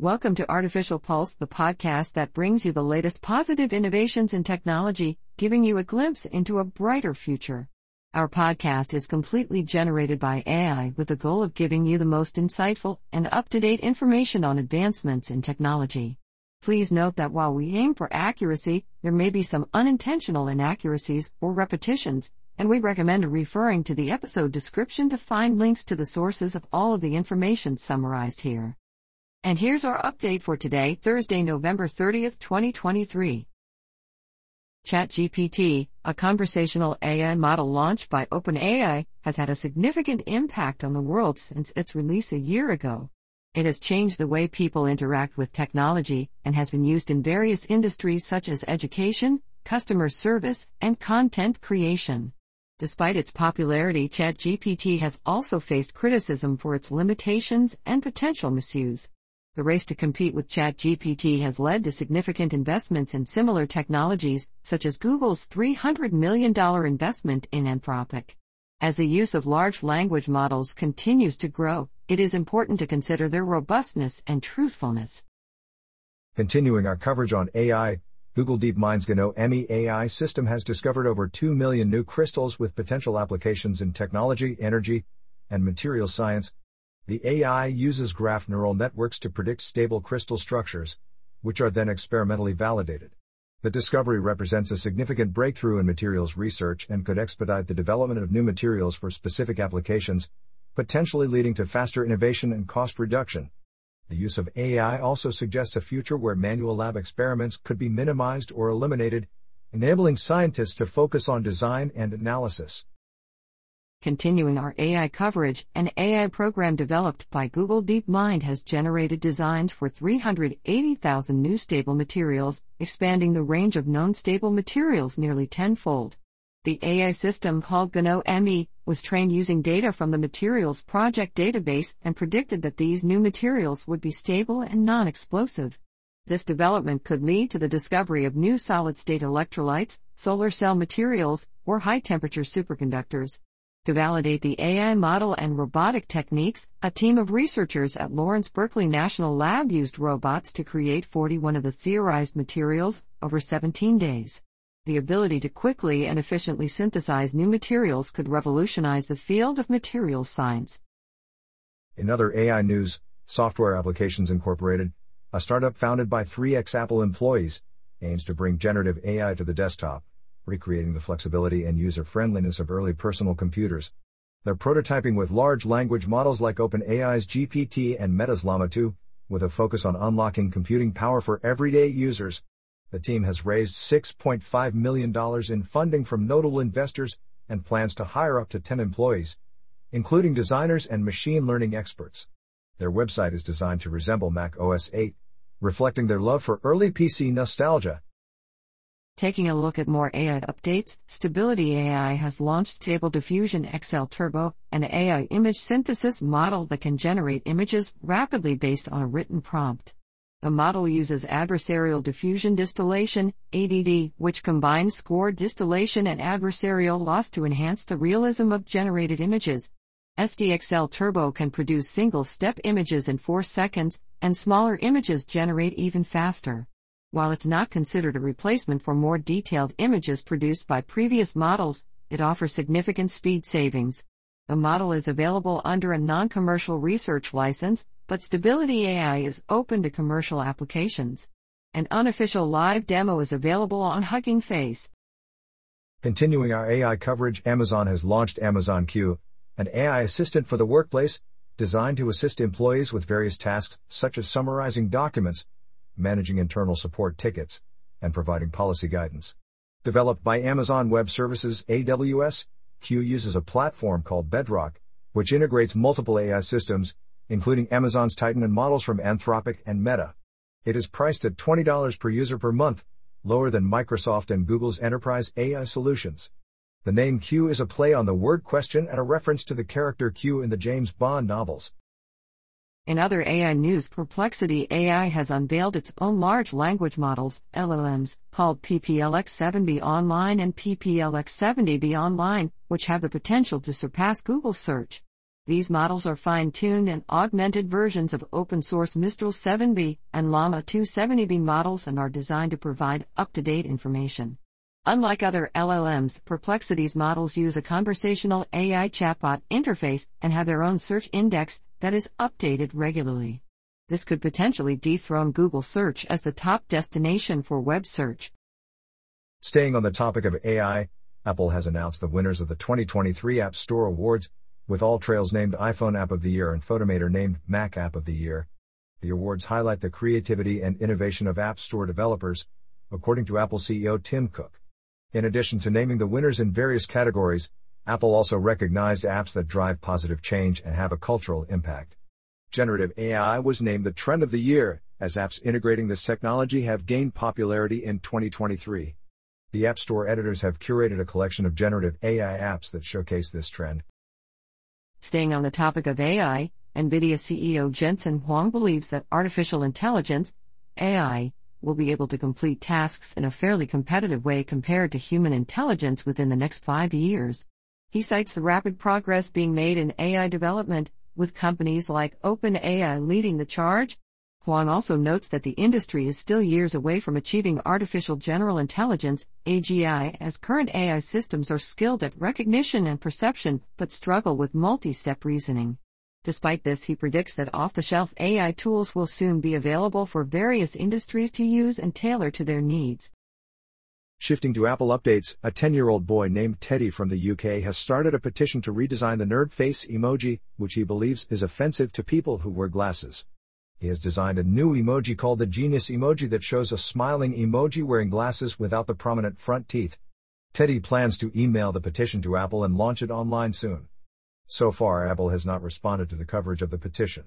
Welcome to Artificial Pulse, the podcast that brings you the latest positive innovations in technology, giving you a glimpse into a brighter future. Our podcast is completely generated by AI with the goal of giving you the most insightful and up to date information on advancements in technology. Please note that while we aim for accuracy, there may be some unintentional inaccuracies or repetitions, and we recommend referring to the episode description to find links to the sources of all of the information summarized here. And here's our update for today, Thursday, November 30th, 2023. ChatGPT, a conversational AI model launched by OpenAI, has had a significant impact on the world since its release a year ago. It has changed the way people interact with technology and has been used in various industries such as education, customer service, and content creation. Despite its popularity, ChatGPT has also faced criticism for its limitations and potential misuse. The race to compete with ChatGPT has led to significant investments in similar technologies, such as Google's $300 million investment in Anthropic. As the use of large language models continues to grow, it is important to consider their robustness and truthfulness. Continuing our coverage on AI, Google DeepMind's GNOME AI system has discovered over 2 million new crystals with potential applications in technology, energy, and materials science, the AI uses graph neural networks to predict stable crystal structures, which are then experimentally validated. The discovery represents a significant breakthrough in materials research and could expedite the development of new materials for specific applications, potentially leading to faster innovation and cost reduction. The use of AI also suggests a future where manual lab experiments could be minimized or eliminated, enabling scientists to focus on design and analysis. Continuing our AI coverage, an AI program developed by Google DeepMind has generated designs for 380,000 new stable materials, expanding the range of known stable materials nearly tenfold. The AI system called GNOME was trained using data from the Materials Project database and predicted that these new materials would be stable and non explosive. This development could lead to the discovery of new solid state electrolytes, solar cell materials, or high temperature superconductors. To validate the AI model and robotic techniques, a team of researchers at Lawrence Berkeley National Lab used robots to create 41 of the theorized materials over 17 days. The ability to quickly and efficiently synthesize new materials could revolutionize the field of materials science. In other AI news, Software Applications Incorporated, a startup founded by three ex Apple employees, aims to bring generative AI to the desktop recreating the flexibility and user friendliness of early personal computers. They're prototyping with large language models like OpenAI's GPT and Meta's Llama 2, with a focus on unlocking computing power for everyday users. The team has raised $6.5 million in funding from notable investors and plans to hire up to 10 employees, including designers and machine learning experts. Their website is designed to resemble Mac OS 8, reflecting their love for early PC nostalgia. Taking a look at more AI updates, Stability AI has launched Stable Diffusion XL Turbo, an AI image synthesis model that can generate images rapidly based on a written prompt. The model uses adversarial diffusion distillation, ADD, which combines score distillation and adversarial loss to enhance the realism of generated images. SDXL Turbo can produce single step images in 4 seconds, and smaller images generate even faster. While it's not considered a replacement for more detailed images produced by previous models, it offers significant speed savings. The model is available under a non commercial research license, but Stability AI is open to commercial applications. An unofficial live demo is available on Hugging Face. Continuing our AI coverage, Amazon has launched Amazon Q, an AI assistant for the workplace, designed to assist employees with various tasks, such as summarizing documents, managing internal support tickets, and providing policy guidance. Developed by Amazon Web Services AWS, Q uses a platform called Bedrock, which integrates multiple AI systems, including Amazon's Titan and models from Anthropic and Meta. It is priced at $20 per user per month, lower than Microsoft and Google's enterprise AI solutions. The name Q is a play on the word question and a reference to the character Q in the James Bond novels. In other AI news, Perplexity AI has unveiled its own large language models, LLMs, called PPLX7B Online and PPLX70B Online, which have the potential to surpass Google search. These models are fine tuned and augmented versions of open source Mistral 7B and Llama 2 70B models and are designed to provide up to date information. Unlike other LLMs, Perplexity's models use a conversational AI chatbot interface and have their own search index that is updated regularly. This could potentially dethrone Google Search as the top destination for web search. Staying on the topic of AI, Apple has announced the winners of the 2023 App Store Awards, with AllTrails named iPhone App of the Year and Photomator named Mac App of the Year. The awards highlight the creativity and innovation of App Store developers, according to Apple CEO Tim Cook. In addition to naming the winners in various categories, Apple also recognized apps that drive positive change and have a cultural impact. Generative AI was named the trend of the year, as apps integrating this technology have gained popularity in 2023. The App Store editors have curated a collection of generative AI apps that showcase this trend. Staying on the topic of AI, NVIDIA CEO Jensen Huang believes that artificial intelligence, AI, will be able to complete tasks in a fairly competitive way compared to human intelligence within the next five years. He cites the rapid progress being made in AI development, with companies like OpenAI leading the charge. Huang also notes that the industry is still years away from achieving artificial general intelligence, AGI, as current AI systems are skilled at recognition and perception but struggle with multi step reasoning. Despite this, he predicts that off the shelf AI tools will soon be available for various industries to use and tailor to their needs. Shifting to Apple updates, a 10 year old boy named Teddy from the UK has started a petition to redesign the nerd face emoji, which he believes is offensive to people who wear glasses. He has designed a new emoji called the Genius emoji that shows a smiling emoji wearing glasses without the prominent front teeth. Teddy plans to email the petition to Apple and launch it online soon. So far, Apple has not responded to the coverage of the petition.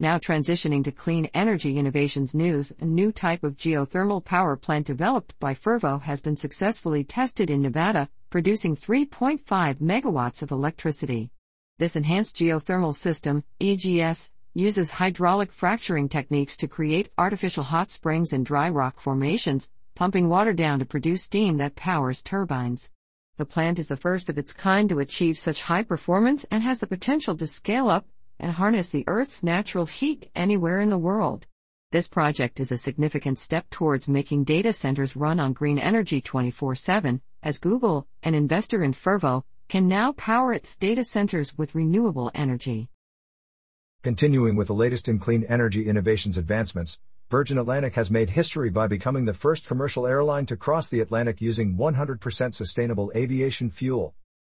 Now transitioning to clean energy innovations news, a new type of geothermal power plant developed by Fervo has been successfully tested in Nevada, producing 3.5 megawatts of electricity. This enhanced geothermal system, EGS, uses hydraulic fracturing techniques to create artificial hot springs in dry rock formations, pumping water down to produce steam that powers turbines. The plant is the first of its kind to achieve such high performance and has the potential to scale up and harness the Earth's natural heat anywhere in the world. This project is a significant step towards making data centers run on green energy 24 7, as Google, an investor in Fervo, can now power its data centers with renewable energy. Continuing with the latest in clean energy innovations advancements, Virgin Atlantic has made history by becoming the first commercial airline to cross the Atlantic using 100% sustainable aviation fuel.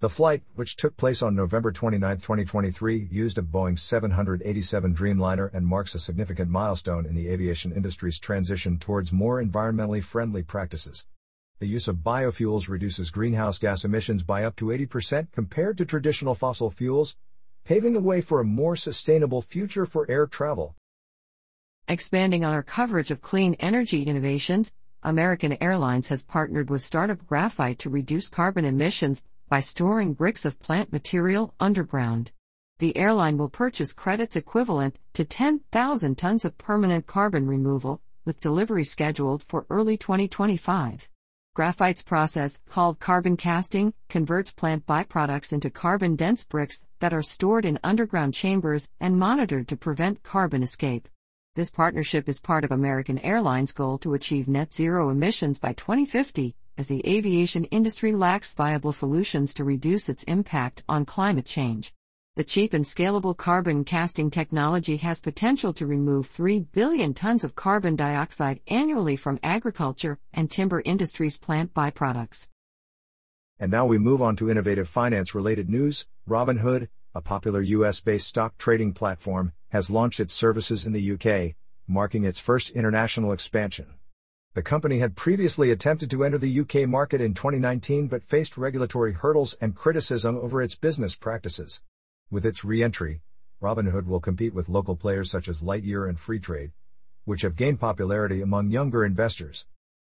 The flight, which took place on November 29, 2023, used a Boeing 787 Dreamliner and marks a significant milestone in the aviation industry's transition towards more environmentally friendly practices. The use of biofuels reduces greenhouse gas emissions by up to 80% compared to traditional fossil fuels, paving the way for a more sustainable future for air travel. Expanding on our coverage of clean energy innovations, American Airlines has partnered with startup Graphite to reduce carbon emissions by storing bricks of plant material underground. The airline will purchase credits equivalent to 10,000 tons of permanent carbon removal, with delivery scheduled for early 2025. Graphite's process, called carbon casting, converts plant byproducts into carbon dense bricks that are stored in underground chambers and monitored to prevent carbon escape. This partnership is part of American Airlines' goal to achieve net zero emissions by 2050, as the aviation industry lacks viable solutions to reduce its impact on climate change. The cheap and scalable carbon casting technology has potential to remove 3 billion tons of carbon dioxide annually from agriculture and timber industries' plant byproducts. And now we move on to innovative finance related news. Robinhood, a popular US based stock trading platform, has launched its services in the UK, marking its first international expansion. The company had previously attempted to enter the UK market in 2019 but faced regulatory hurdles and criticism over its business practices. With its re-entry, Robinhood will compete with local players such as Lightyear and Freetrade, which have gained popularity among younger investors.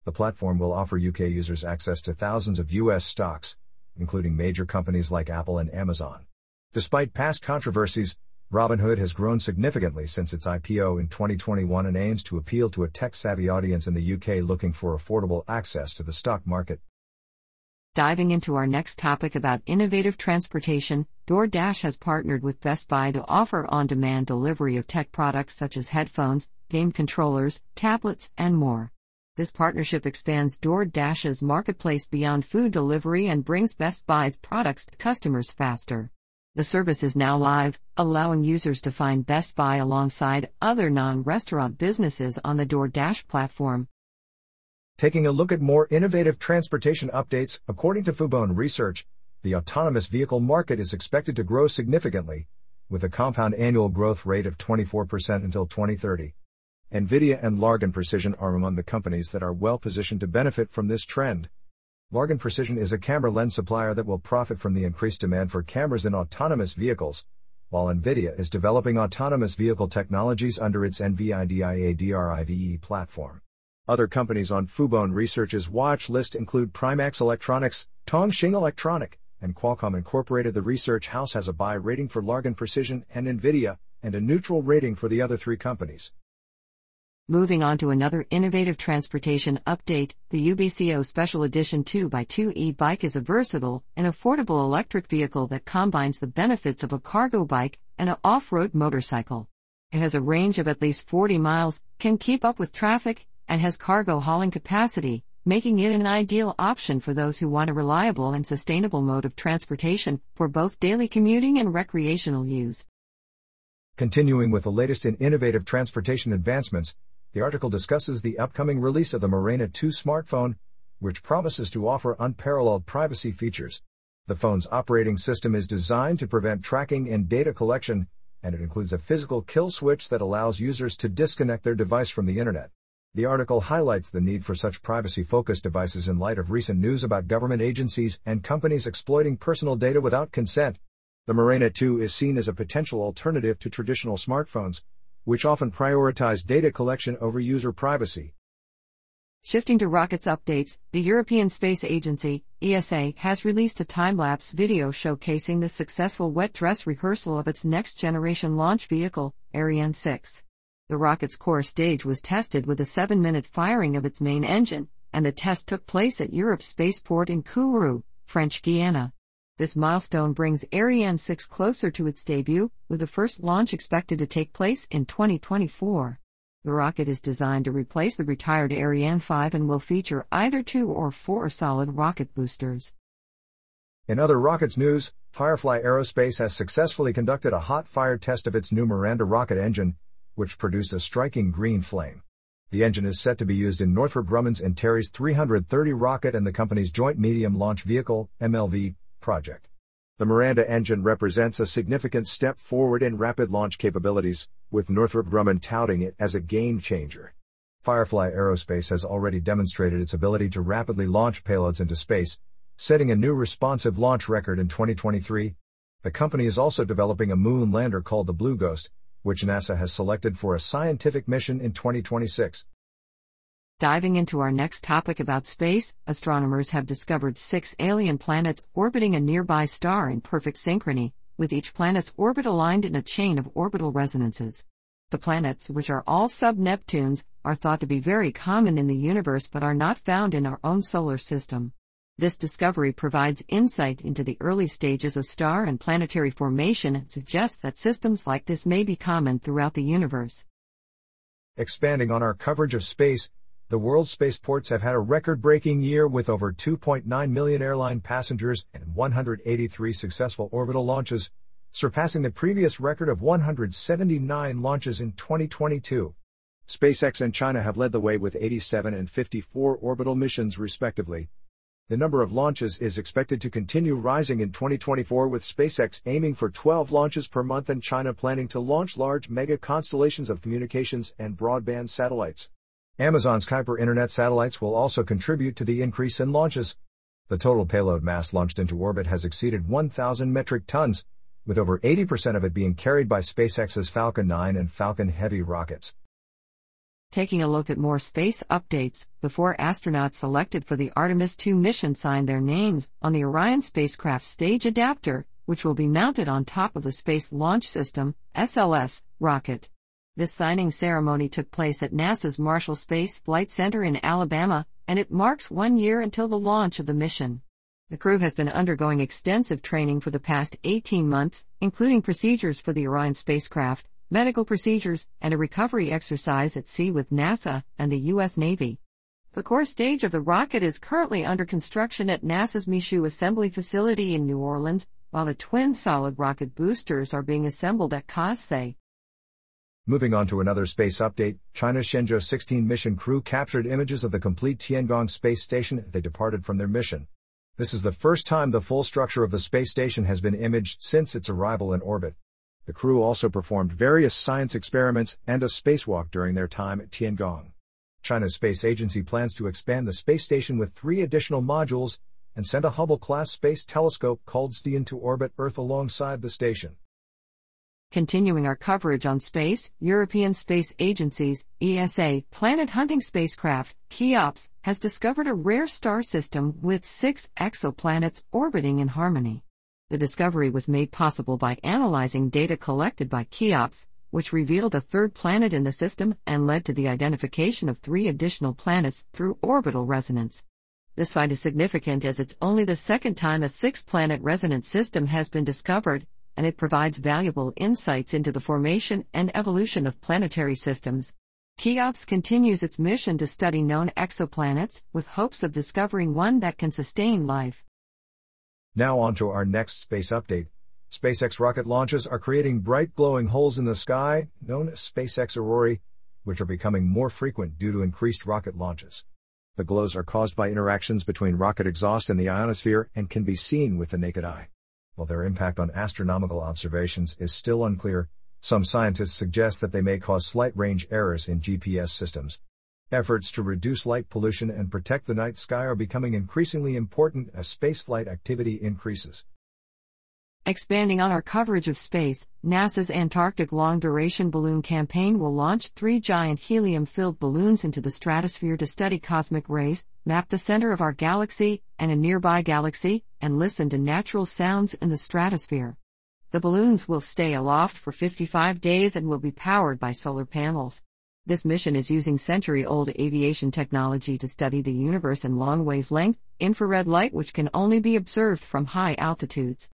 The platform will offer UK users access to thousands of US stocks, including major companies like Apple and Amazon. Despite past controversies, Robinhood has grown significantly since its IPO in 2021 and aims to appeal to a tech savvy audience in the UK looking for affordable access to the stock market. Diving into our next topic about innovative transportation, DoorDash has partnered with Best Buy to offer on demand delivery of tech products such as headphones, game controllers, tablets, and more. This partnership expands DoorDash's marketplace beyond food delivery and brings Best Buy's products to customers faster. The service is now live, allowing users to find Best Buy alongside other non restaurant businesses on the DoorDash platform. Taking a look at more innovative transportation updates, according to Fubon Research, the autonomous vehicle market is expected to grow significantly, with a compound annual growth rate of 24% until 2030. NVIDIA and Largan Precision are among the companies that are well positioned to benefit from this trend. Largan Precision is a camera lens supplier that will profit from the increased demand for cameras in autonomous vehicles, while NVIDIA is developing autonomous vehicle technologies under its NVIDIA DRIVE platform. Other companies on Fubon Research's watch list include Primax Electronics, Tongxing Electronic, and Qualcomm Incorporated. The research house has a buy rating for Largan Precision and NVIDIA, and a neutral rating for the other three companies. Moving on to another innovative transportation update, the UBCO Special Edition 2x2 e-bike is a versatile and affordable electric vehicle that combines the benefits of a cargo bike and an off-road motorcycle. It has a range of at least 40 miles, can keep up with traffic, and has cargo hauling capacity, making it an ideal option for those who want a reliable and sustainable mode of transportation for both daily commuting and recreational use. Continuing with the latest in innovative transportation advancements, the article discusses the upcoming release of the Murena 2 smartphone, which promises to offer unparalleled privacy features. The phone's operating system is designed to prevent tracking and data collection, and it includes a physical kill switch that allows users to disconnect their device from the internet. The article highlights the need for such privacy focused devices in light of recent news about government agencies and companies exploiting personal data without consent. The Murena 2 is seen as a potential alternative to traditional smartphones, which often prioritize data collection over user privacy. Shifting to rockets updates, the European Space Agency, ESA, has released a time lapse video showcasing the successful wet dress rehearsal of its next generation launch vehicle, Ariane 6. The rocket's core stage was tested with a seven minute firing of its main engine, and the test took place at Europe's spaceport in Kourou, French Guiana. This milestone brings Ariane 6 closer to its debut, with the first launch expected to take place in 2024. The rocket is designed to replace the retired Ariane 5 and will feature either two or four solid rocket boosters. In other rockets news, Firefly Aerospace has successfully conducted a hot fire test of its new Miranda rocket engine, which produced a striking green flame. The engine is set to be used in Northrop Grumman's and Antares 330 rocket and the company's Joint Medium Launch Vehicle MLV project. The Miranda engine represents a significant step forward in rapid launch capabilities, with Northrop Grumman touting it as a game changer. Firefly Aerospace has already demonstrated its ability to rapidly launch payloads into space, setting a new responsive launch record in 2023. The company is also developing a moon lander called the Blue Ghost, which NASA has selected for a scientific mission in 2026. Diving into our next topic about space, astronomers have discovered six alien planets orbiting a nearby star in perfect synchrony, with each planet's orbit aligned in a chain of orbital resonances. The planets, which are all sub Neptunes, are thought to be very common in the universe but are not found in our own solar system. This discovery provides insight into the early stages of star and planetary formation and suggests that systems like this may be common throughout the universe. Expanding on our coverage of space, the world's spaceports have had a record breaking year with over 2.9 million airline passengers and 183 successful orbital launches, surpassing the previous record of 179 launches in 2022. SpaceX and China have led the way with 87 and 54 orbital missions respectively, the number of launches is expected to continue rising in 2024 with SpaceX aiming for 12 launches per month and China planning to launch large mega constellations of communications and broadband satellites. Amazon's Kuiper internet satellites will also contribute to the increase in launches. The total payload mass launched into orbit has exceeded 1,000 metric tons, with over 80% of it being carried by SpaceX's Falcon 9 and Falcon Heavy rockets. Taking a look at more space updates, before astronauts selected for the Artemis 2 mission signed their names on the Orion spacecraft stage adapter, which will be mounted on top of the Space Launch System SLS rocket. This signing ceremony took place at NASA's Marshall Space Flight Center in Alabama, and it marks one year until the launch of the mission. The crew has been undergoing extensive training for the past 18 months, including procedures for the Orion spacecraft, medical procedures, and a recovery exercise at sea with NASA and the U.S. Navy. The core stage of the rocket is currently under construction at NASA's Michoud Assembly Facility in New Orleans, while the twin solid rocket boosters are being assembled at Casey. Moving on to another space update, China's Shenzhou 16 mission crew captured images of the complete Tiangong space station as they departed from their mission. This is the first time the full structure of the space station has been imaged since its arrival in orbit. The crew also performed various science experiments and a spacewalk during their time at Tiangong. China's space agency plans to expand the space station with three additional modules and send a Hubble-class space telescope called STIAN to orbit Earth alongside the station. Continuing our coverage on space, European Space Agency's ESA planet hunting spacecraft, Cheops, has discovered a rare star system with six exoplanets orbiting in harmony. The discovery was made possible by analyzing data collected by Cheops, which revealed a third planet in the system and led to the identification of three additional planets through orbital resonance. This find is significant as it's only the second time a six planet resonance system has been discovered, and it provides valuable insights into the formation and evolution of planetary systems. Cheops continues its mission to study known exoplanets with hopes of discovering one that can sustain life. Now on to our next space update. SpaceX rocket launches are creating bright glowing holes in the sky, known as SpaceX aurorae, which are becoming more frequent due to increased rocket launches. The glows are caused by interactions between rocket exhaust and the ionosphere and can be seen with the naked eye. While their impact on astronomical observations is still unclear, some scientists suggest that they may cause slight range errors in GPS systems. Efforts to reduce light pollution and protect the night sky are becoming increasingly important as spaceflight activity increases. Expanding on our coverage of space, NASA's Antarctic Long Duration Balloon Campaign will launch three giant helium filled balloons into the stratosphere to study cosmic rays, map the center of our galaxy and a nearby galaxy, and listen to natural sounds in the stratosphere. The balloons will stay aloft for 55 days and will be powered by solar panels. This mission is using century old aviation technology to study the universe in long wavelength, infrared light, which can only be observed from high altitudes.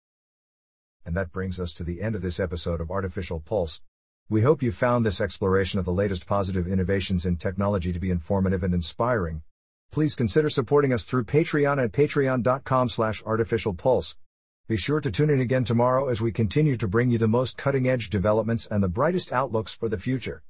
And that brings us to the end of this episode of Artificial Pulse. We hope you found this exploration of the latest positive innovations in technology to be informative and inspiring. Please consider supporting us through Patreon at patreon.com slash artificialpulse. Be sure to tune in again tomorrow as we continue to bring you the most cutting edge developments and the brightest outlooks for the future.